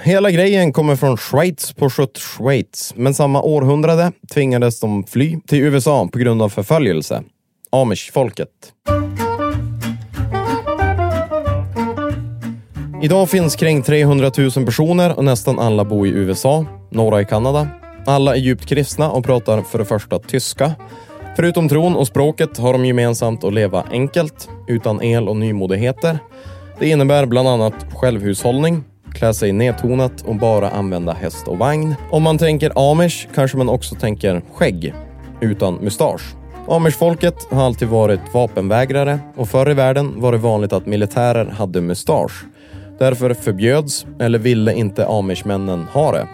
Hela grejen kommer från Schweiz på Schweiz, men samma århundrade tvingades de fly till USA på grund av förföljelse. Amish-folket. Idag finns kring 300 000 personer och nästan alla bor i USA, några i Kanada. Alla är djupt kristna och pratar för det första tyska. Förutom tron och språket har de gemensamt att leva enkelt, utan el och nymodigheter. Det innebär bland annat självhushållning, klä sig nedtonat och bara använda häst och vagn. Om man tänker amish kanske man också tänker skägg, utan mustasch. Amish-folket har alltid varit vapenvägrare och förr i världen var det vanligt att militärer hade mustasch. Därför förbjöds, eller ville inte amish-männen ha det.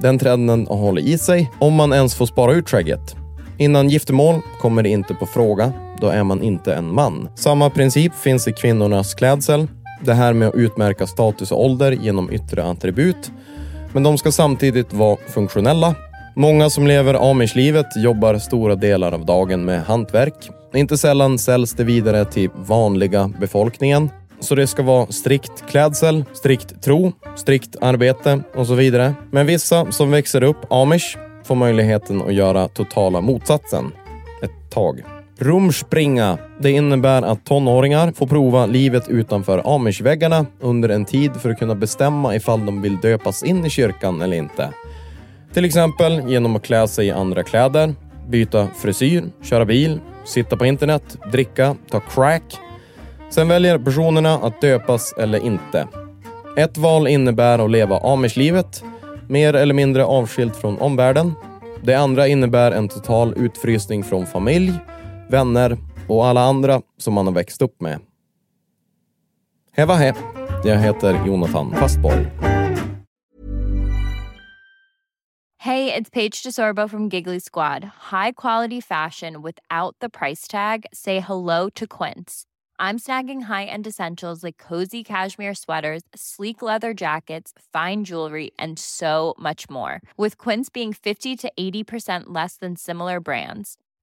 Den trenden håller i sig, om man ens får spara ut skägget. Innan giftermål kommer det inte på fråga, då är man inte en man. Samma princip finns i kvinnornas klädsel. Det här med att utmärka status och ålder genom yttre attribut. Men de ska samtidigt vara funktionella. Många som lever amish-livet jobbar stora delar av dagen med hantverk. Inte sällan säljs det vidare till vanliga befolkningen. Så det ska vara strikt klädsel, strikt tro, strikt arbete och så vidare. Men vissa som växer upp amish får möjligheten att göra totala motsatsen. Ett tag. Rumspringa. Det innebär att tonåringar får prova livet utanför amishväggarna under en tid för att kunna bestämma ifall de vill döpas in i kyrkan eller inte. Till exempel genom att klä sig i andra kläder, byta frisyr, köra bil, sitta på internet, dricka, ta crack. Sen väljer personerna att döpas eller inte. Ett val innebär att leva amishlivet, mer eller mindre avskilt från omvärlden. Det andra innebär en total utfrysning från familj, vänner och alla andra som man har växt upp med. Heva he. Jag heter Jonathan Fastborg. Hey, it's Paige DeSorbo from Giggly Squad. High quality fashion without the price tag. Say hello to Quince. I'm snagging high-end essentials like cozy cashmere sweaters, sleek leather jackets, fine jewelry, and so much more. With Quince being 50 to 80% less than similar brands.